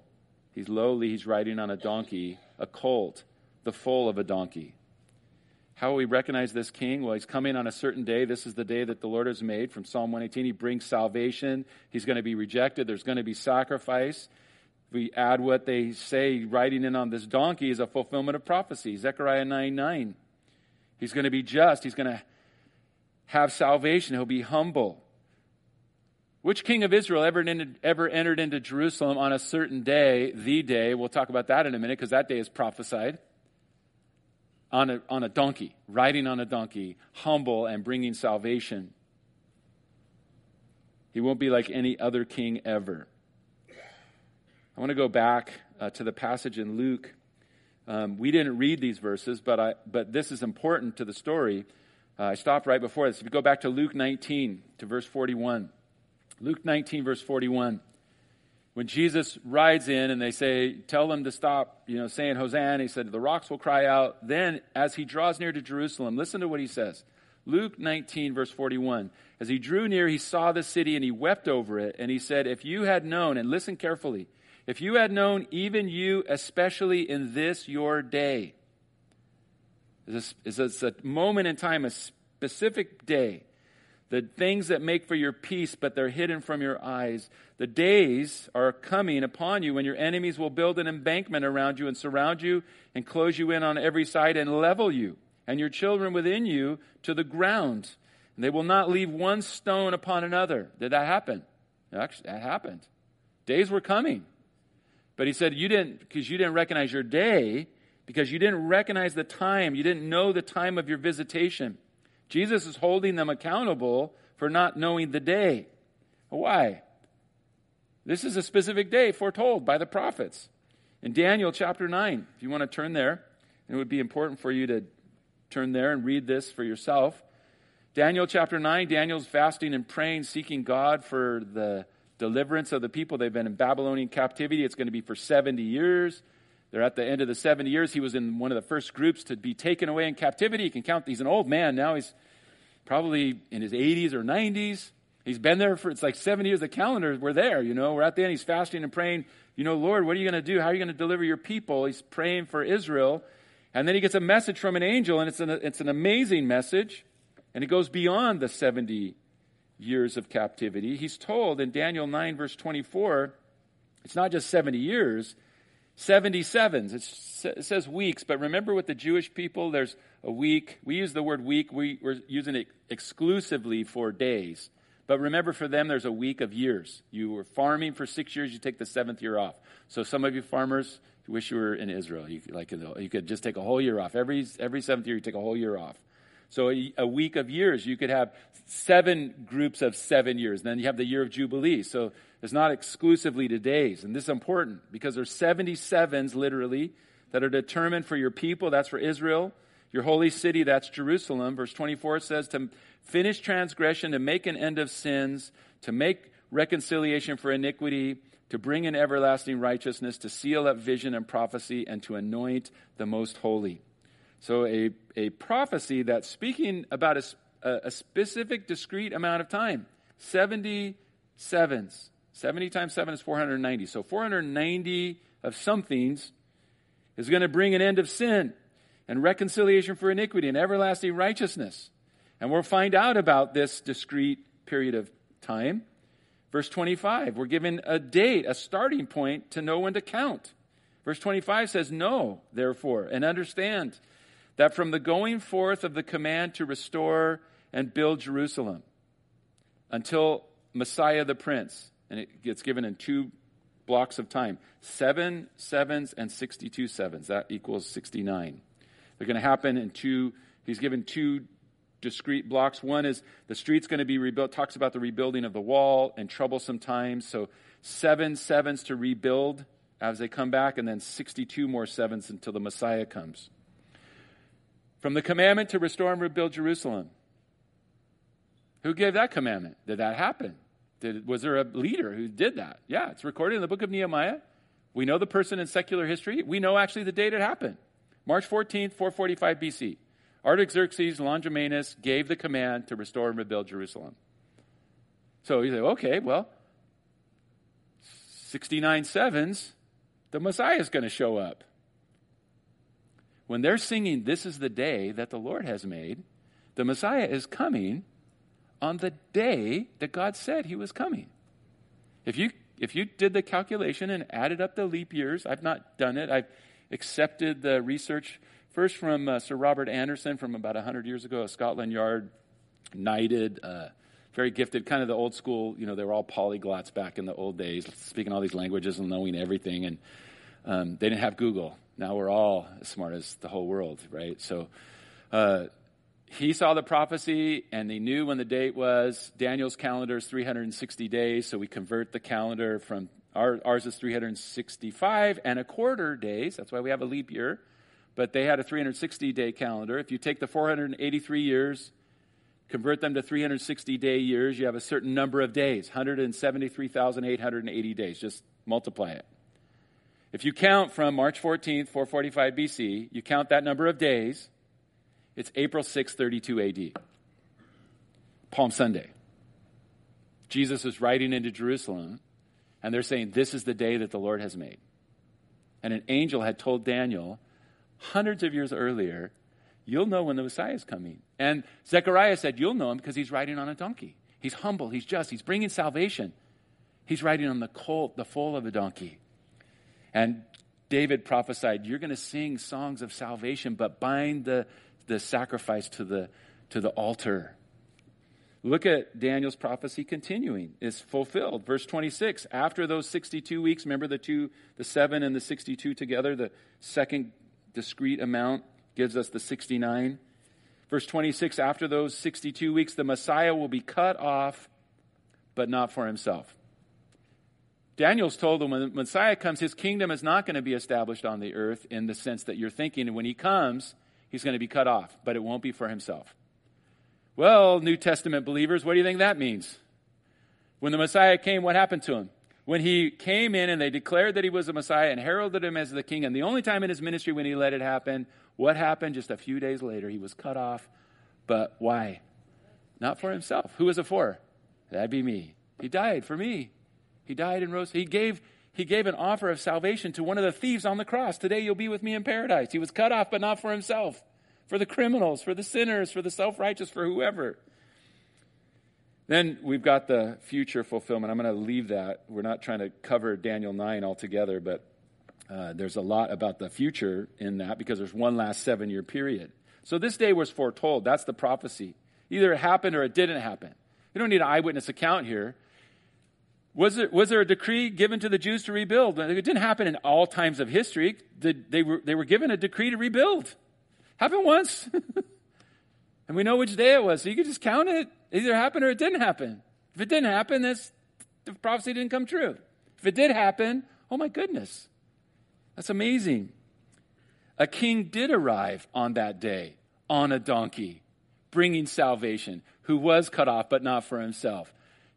[SPEAKER 1] He's lowly. He's riding on a donkey, a colt, the foal of a donkey. How will we recognize this king? Well, he's coming on a certain day. This is the day that the Lord has made. From Psalm 118, he brings salvation. He's going to be rejected. There's going to be sacrifice. we add what they say, riding in on this donkey is a fulfillment of prophecy. Zechariah 9 9. He's going to be just. He's going to have salvation. He'll be humble. Which king of Israel ever entered, ever entered into Jerusalem on a certain day, the day? We'll talk about that in a minute because that day is prophesied. On a, on a donkey, riding on a donkey, humble and bringing salvation. He won't be like any other king ever. I want to go back uh, to the passage in Luke. Um, we didn't read these verses, but, I, but this is important to the story. Uh, I stopped right before this. If you go back to Luke 19, to verse 41. Luke 19, verse 41. When Jesus rides in and they say, Tell them to stop, you know, saying Hosanna, he said, The rocks will cry out. Then, as he draws near to Jerusalem, listen to what he says. Luke 19, verse 41. As he drew near, he saw the city and he wept over it. And he said, If you had known, and listen carefully, if you had known, even you, especially in this your day, is this a moment in time, a specific day, the things that make for your peace, but they're hidden from your eyes. The days are coming upon you when your enemies will build an embankment around you and surround you and close you in on every side and level you and your children within you to the ground. And they will not leave one stone upon another. Did that happen? Actually, that happened. Days were coming. But he said, You didn't, because you didn't recognize your day, because you didn't recognize the time, you didn't know the time of your visitation. Jesus is holding them accountable for not knowing the day. Why? This is a specific day foretold by the prophets. In Daniel chapter 9, if you want to turn there, it would be important for you to turn there and read this for yourself. Daniel chapter 9, Daniel's fasting and praying, seeking God for the deliverance of the people. They've been in Babylonian captivity. It's going to be for 70 years. They're at the end of the 70 years. He was in one of the first groups to be taken away in captivity. You can count, he's an old man now. He's probably in his 80s or 90s. He's been there for, it's like 70 years. The calendar, we're there, you know. We're at the end. He's fasting and praying, you know, Lord, what are you going to do? How are you going to deliver your people? He's praying for Israel. And then he gets a message from an angel, and it's an, it's an amazing message. And it goes beyond the 70 years of captivity. He's told in Daniel 9, verse 24, it's not just 70 years, 77s. it says weeks, but remember with the Jewish people, there's a week. We use the word week, we, we're using it exclusively for days. But remember, for them, there's a week of years. You were farming for six years, you take the seventh year off. So some of you farmers, wish you were in Israel. You, like, you could just take a whole year off. Every, every seventh year, you take a whole year off. So a, a, week of years, you could have seven groups of seven years. Then you have the year of Jubilee. So it's not exclusively to days. And this is important because there's 77s literally that are determined for your people. That's for Israel. Your holy city, that's Jerusalem. Verse 24 says to finish transgression, to make an end of sins, to make reconciliation for iniquity, to bring in everlasting righteousness, to seal up vision and prophecy, and to anoint the most holy. So, a, a prophecy that's speaking about a, a specific, discrete amount of time 70 sevens. 70 times 7 is 490. So, 490 of somethings is going to bring an end of sin and reconciliation for iniquity and everlasting righteousness. And we'll find out about this discrete period of time. Verse 25, we're given a date, a starting point to know when to count. Verse 25 says, Know, therefore, and understand that from the going forth of the command to restore and build Jerusalem until Messiah the Prince, and it gets given in two blocks of time seven sevens and 62 sevens. That equals 69. They're going to happen in two, he's given two discrete blocks. One is the street's going to be rebuilt, talks about the rebuilding of the wall and troublesome times. So seven sevens to rebuild as they come back, and then 62 more sevens until the Messiah comes. From the commandment to restore and rebuild Jerusalem. Who gave that commandment? Did that happen? Did, was there a leader who did that? Yeah, it's recorded in the book of Nehemiah. We know the person in secular history. We know actually the date it happened. March 14th, 445 BC. Artaxerxes Longimanus gave the command to restore and rebuild Jerusalem. So you say, okay, well, 69 sevens, the Messiah is going to show up. When they're singing, This is the day that the Lord has made, the Messiah is coming on the day that God said he was coming. If you, if you did the calculation and added up the leap years, I've not done it, I've accepted the research First, from uh, Sir Robert Anderson from about 100 years ago, a Scotland Yard knighted, uh, very gifted, kind of the old school, you know, they were all polyglots back in the old days, speaking all these languages and knowing everything. And um, they didn't have Google. Now we're all as smart as the whole world, right? So uh, he saw the prophecy and he knew when the date was. Daniel's calendar is 360 days, so we convert the calendar from our, ours is 365 and a quarter days. That's why we have a leap year but they had a 360 day calendar. If you take the 483 years, convert them to 360 day years, you have a certain number of days 173,880 days. Just multiply it. If you count from March 14th, 445 BC, you count that number of days, it's April 6, 32 AD. Palm Sunday. Jesus is riding into Jerusalem, and they're saying, This is the day that the Lord has made. And an angel had told Daniel hundreds of years earlier, you'll know when the Messiah is coming. And Zechariah said, You'll know him because he's riding on a donkey. He's humble, he's just, he's bringing salvation. He's riding on the colt, the foal of a donkey. And David prophesied, You're going to sing songs of salvation, but bind the, the sacrifice to the, to the altar. Look at Daniel's prophecy continuing. It's fulfilled. Verse 26. After those 62 weeks, remember the two, the seven and the 62 together, the second discrete amount gives us the 69. Verse 26 After those 62 weeks, the Messiah will be cut off, but not for himself. Daniel's told them when the Messiah comes, his kingdom is not going to be established on the earth in the sense that you're thinking. When he comes, he's going to be cut off, but it won't be for himself. Well, New Testament believers, what do you think that means? When the Messiah came, what happened to him? when he came in and they declared that he was the Messiah and heralded him as the king, and the only time in his ministry when he let it happen, what happened just a few days later? He was cut off. But why? Not for himself. Who was it for? That'd be me. He died for me. He died and rose. He gave, he gave an offer of salvation to one of the thieves on the cross. Today you'll be with me in paradise. He was cut off, but not for himself. For the criminals, for the sinners, for the self righteous, for whoever. Then we've got the future fulfillment. I'm going to leave that. We're not trying to cover Daniel 9 altogether, but uh, there's a lot about the future in that because there's one last seven year period. So this day was foretold. That's the prophecy. Either it happened or it didn't happen. You don't need an eyewitness account here. Was there, was there a decree given to the Jews to rebuild? It didn't happen in all times of history. They were, they were given a decree to rebuild. Happened once. [laughs] And we know which day it was, so you could just count it. It either happened or it didn't happen. If it didn't happen, that's, the prophecy didn't come true. If it did happen, oh my goodness, that's amazing. A king did arrive on that day on a donkey, bringing salvation, who was cut off, but not for himself,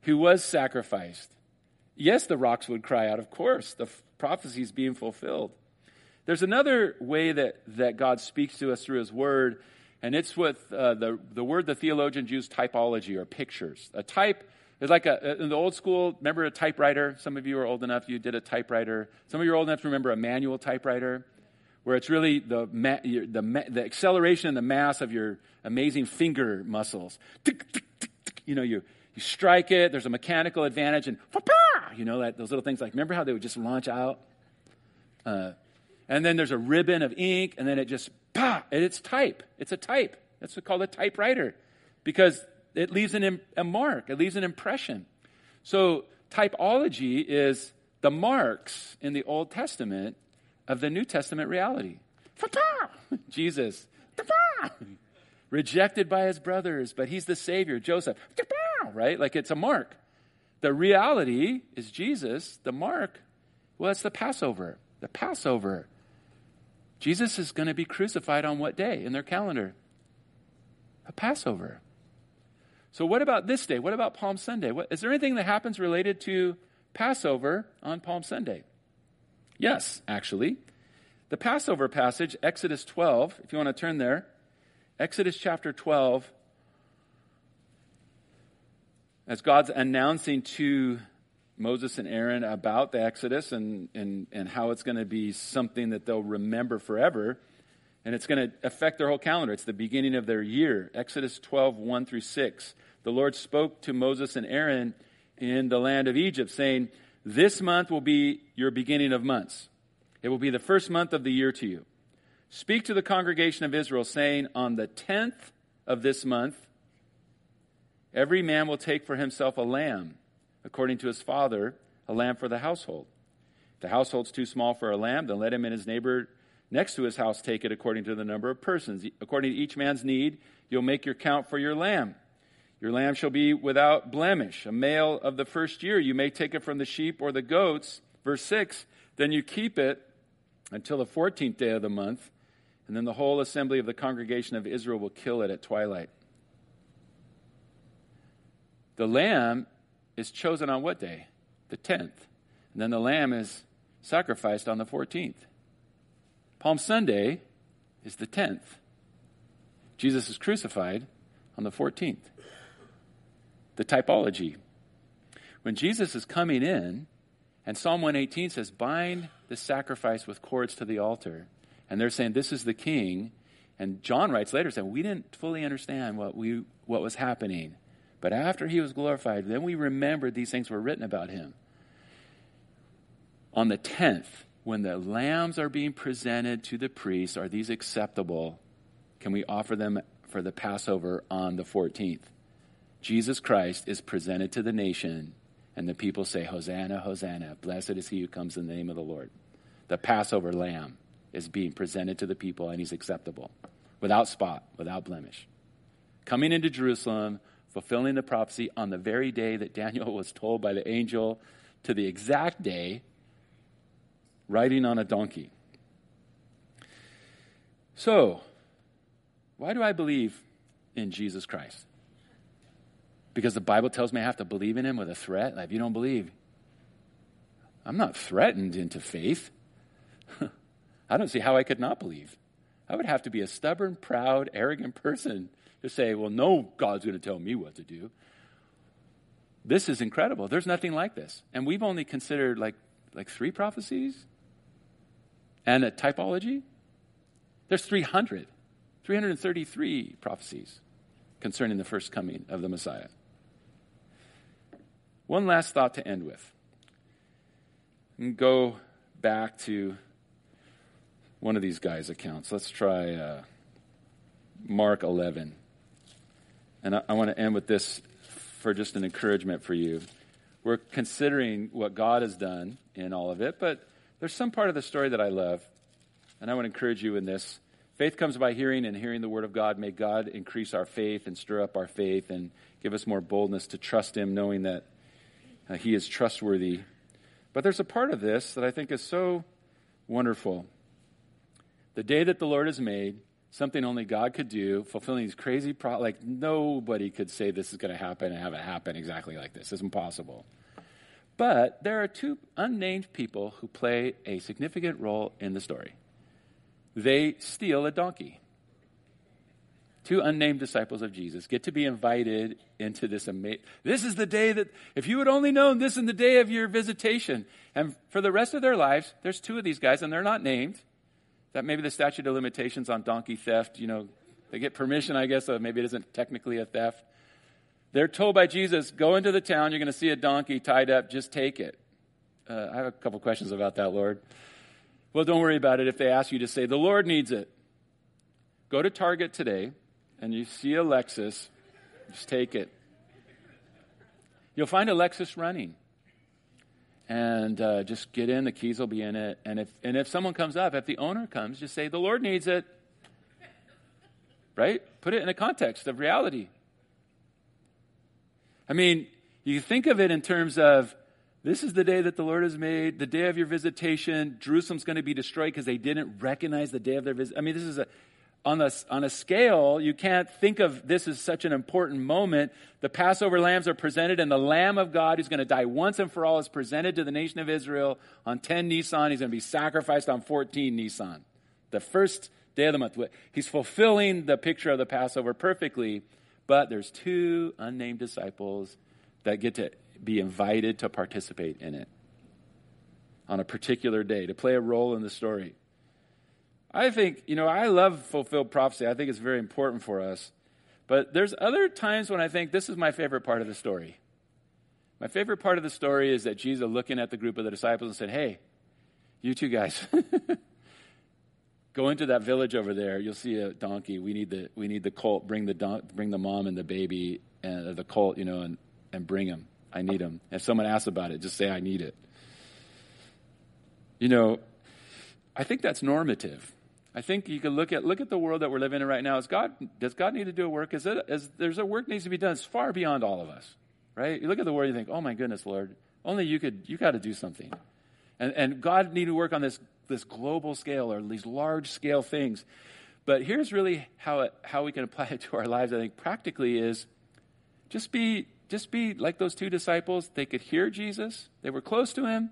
[SPEAKER 1] who was sacrificed. Yes, the rocks would cry out, of course. The prophecy is being fulfilled. There's another way that, that God speaks to us through his word, and it's with uh, the, the word the theologians use typology or pictures. A type is like a, in the old school, remember a typewriter? Some of you are old enough, you did a typewriter. Some of you are old enough to remember a manual typewriter where it's really the, the, the acceleration and the mass of your amazing finger muscles. You know, you, you strike it, there's a mechanical advantage, and you know, that, those little things like, remember how they would just launch out? Uh, and then there's a ribbon of ink, and then it just, pa, and it's type. It's a type. That's what's called a typewriter because it leaves an, a mark, it leaves an impression. So, typology is the marks in the Old Testament of the New Testament reality. [laughs] Jesus, rejected by his brothers, but he's the Savior. Joseph, right? Like it's a mark. The reality is Jesus, the mark, well, it's the Passover. The Passover. Jesus is going to be crucified on what day in their calendar? A Passover. So, what about this day? What about Palm Sunday? What, is there anything that happens related to Passover on Palm Sunday? Yes, actually. The Passover passage, Exodus 12, if you want to turn there, Exodus chapter 12, as God's announcing to Moses and Aaron about the Exodus and, and, and how it's going to be something that they'll remember forever. And it's going to affect their whole calendar. It's the beginning of their year. Exodus 12, 1 through 6. The Lord spoke to Moses and Aaron in the land of Egypt, saying, this month will be your beginning of months. It will be the first month of the year to you. Speak to the congregation of Israel, saying, On the tenth of this month, every man will take for himself a lamb, according to his father, a lamb for the household. If the household's too small for a lamb, then let him and his neighbor next to his house take it according to the number of persons. According to each man's need, you'll make your count for your lamb. Your lamb shall be without blemish, a male of the first year. You may take it from the sheep or the goats. Verse 6 Then you keep it until the 14th day of the month, and then the whole assembly of the congregation of Israel will kill it at twilight. The lamb is chosen on what day? The 10th. And then the lamb is sacrificed on the 14th. Palm Sunday is the 10th. Jesus is crucified on the 14th the typology. When Jesus is coming in, and Psalm 118 says, bind the sacrifice with cords to the altar. And they're saying, this is the king. And John writes later saying, we didn't fully understand what, we, what was happening. But after he was glorified, then we remembered these things were written about him. On the 10th, when the lambs are being presented to the priests, are these acceptable? Can we offer them for the Passover on the 14th? Jesus Christ is presented to the nation, and the people say, Hosanna, Hosanna, blessed is he who comes in the name of the Lord. The Passover lamb is being presented to the people, and he's acceptable, without spot, without blemish. Coming into Jerusalem, fulfilling the prophecy on the very day that Daniel was told by the angel to the exact day, riding on a donkey. So, why do I believe in Jesus Christ? because the Bible tells me I have to believe in him with a threat. Like, if you don't believe, I'm not threatened into faith. [laughs] I don't see how I could not believe. I would have to be a stubborn, proud, arrogant person to say, well, no, God's going to tell me what to do. This is incredible. There's nothing like this. And we've only considered like, like three prophecies and a typology. There's 300, 333 prophecies concerning the first coming of the Messiah. One last thought to end with. And go back to one of these guys' accounts. Let's try uh, Mark 11. And I, I want to end with this for just an encouragement for you. We're considering what God has done in all of it, but there's some part of the story that I love, and I want to encourage you in this Faith comes by hearing and hearing the word of God. May God increase our faith and stir up our faith and give us more boldness to trust Him, knowing that uh, He is trustworthy. But there's a part of this that I think is so wonderful. The day that the Lord has made, something only God could do, fulfilling these crazy, pro- like nobody could say this is going to happen and have it happen exactly like this. It's impossible. But there are two unnamed people who play a significant role in the story. They steal a donkey. Two unnamed disciples of Jesus get to be invited into this amazing. This is the day that, if you had only known this in the day of your visitation. And for the rest of their lives, there's two of these guys, and they're not named that maybe the statute of limitations on donkey theft, you know, they get permission, I guess, so maybe it isn't technically a theft. They're told by Jesus, go into the town, you're going to see a donkey tied up, just take it. Uh, I have a couple questions about that, Lord. Well, don't worry about it if they ask you to say, the Lord needs it. Go to Target today and you see a Lexus, just take it. You'll find a Lexus running and uh, just get in. The keys will be in it. And if and if someone comes up, if the owner comes, just say the Lord needs it. [laughs] Right? Put it in a context of reality. I mean, you think of it in terms of this is the day that the Lord has made, the day of your visitation. Jerusalem's going to be destroyed because they didn't recognize the day of their visit. I mean, this is a on a, on a scale, you can't think of this as such an important moment. The Passover lambs are presented, and the Lamb of God, who's going to die once and for all, is presented to the nation of Israel on 10 Nisan. He's going to be sacrificed on 14 Nisan, the first day of the month. He's fulfilling the picture of the Passover perfectly, but there's two unnamed disciples that get to be invited to participate in it on a particular day, to play a role in the story. I think, you know, I love fulfilled prophecy. I think it's very important for us. But there's other times when I think this is my favorite part of the story. My favorite part of the story is that Jesus looking at the group of the disciples and said, Hey, you two guys, [laughs] go into that village over there. You'll see a donkey. We need the, we need the colt. Bring the, don- bring the mom and the baby and the colt, you know, and, and bring them. I need them. If someone asks about it, just say, I need it. You know, I think that's normative. I think you can look at look at the world that we're living in right now. Is God does God need to do a work? Is it is there's a work needs to be done? It's far beyond all of us, right? You look at the world, you think, oh my goodness, Lord, only you could you got to do something, and and God need to work on this this global scale or these large scale things. But here's really how it, how we can apply it [laughs] to our lives. I think practically is just be just be like those two disciples. They could hear Jesus. They were close to him.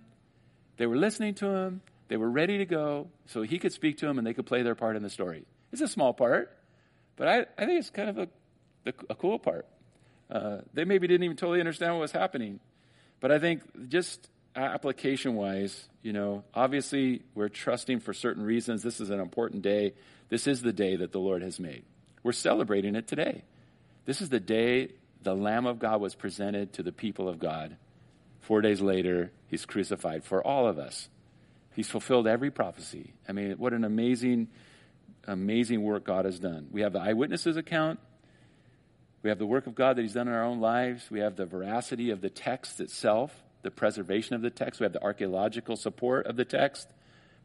[SPEAKER 1] They were listening to him. They were ready to go so he could speak to them and they could play their part in the story. It's a small part, but I, I think it's kind of a, a cool part. Uh, they maybe didn't even totally understand what was happening. But I think just application wise, you know, obviously we're trusting for certain reasons. This is an important day. This is the day that the Lord has made. We're celebrating it today. This is the day the Lamb of God was presented to the people of God. Four days later, he's crucified for all of us. He's fulfilled every prophecy. I mean, what an amazing, amazing work God has done. We have the eyewitnesses account. We have the work of God that He's done in our own lives. We have the veracity of the text itself, the preservation of the text. We have the archaeological support of the text.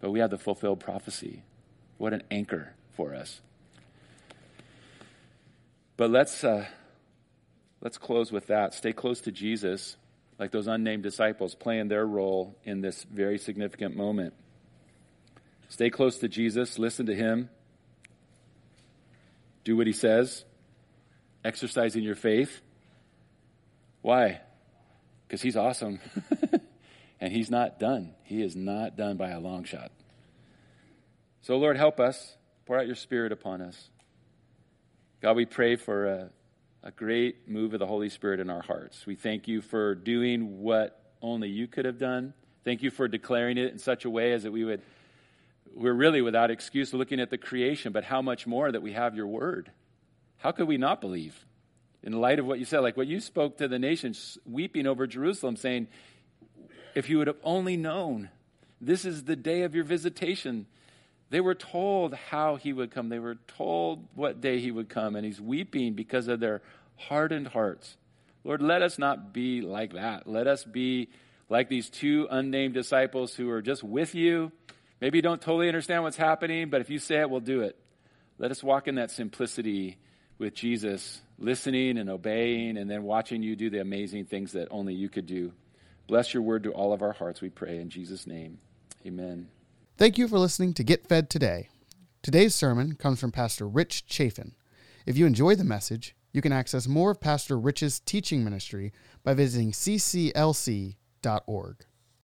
[SPEAKER 1] But we have the fulfilled prophecy. What an anchor for us. But let's, uh, let's close with that. Stay close to Jesus like those unnamed disciples, playing their role in this very significant moment. Stay close to Jesus, listen to him, do what he says, exercising your faith. Why? Because he's awesome. [laughs] and he's not done. He is not done by a long shot. So, Lord, help us. Pour out your spirit upon us. God, we pray for a a great move of the Holy Spirit in our hearts. We thank you for doing what only you could have done. Thank you for declaring it in such a way as that we would, we're really without excuse looking at the creation, but how much more that we have your word. How could we not believe? In light of what you said, like what you spoke to the nations, weeping over Jerusalem, saying, if you would have only known, this is the day of your visitation. They were told how he would come. They were told what day he would come, and he's weeping because of their hardened hearts. Lord, let us not be like that. Let us be like these two unnamed disciples who are just with you. Maybe you don't totally understand what's happening, but if you say it, we'll do it. Let us walk in that simplicity with Jesus, listening and obeying, and then watching you do the amazing things that only you could do. Bless your word to all of our hearts, we pray. In Jesus' name, amen.
[SPEAKER 2] Thank you for listening to Get Fed Today. Today's sermon comes from Pastor Rich Chaffin. If you enjoy the message, you can access more of Pastor Rich's teaching ministry by visiting cclc.org.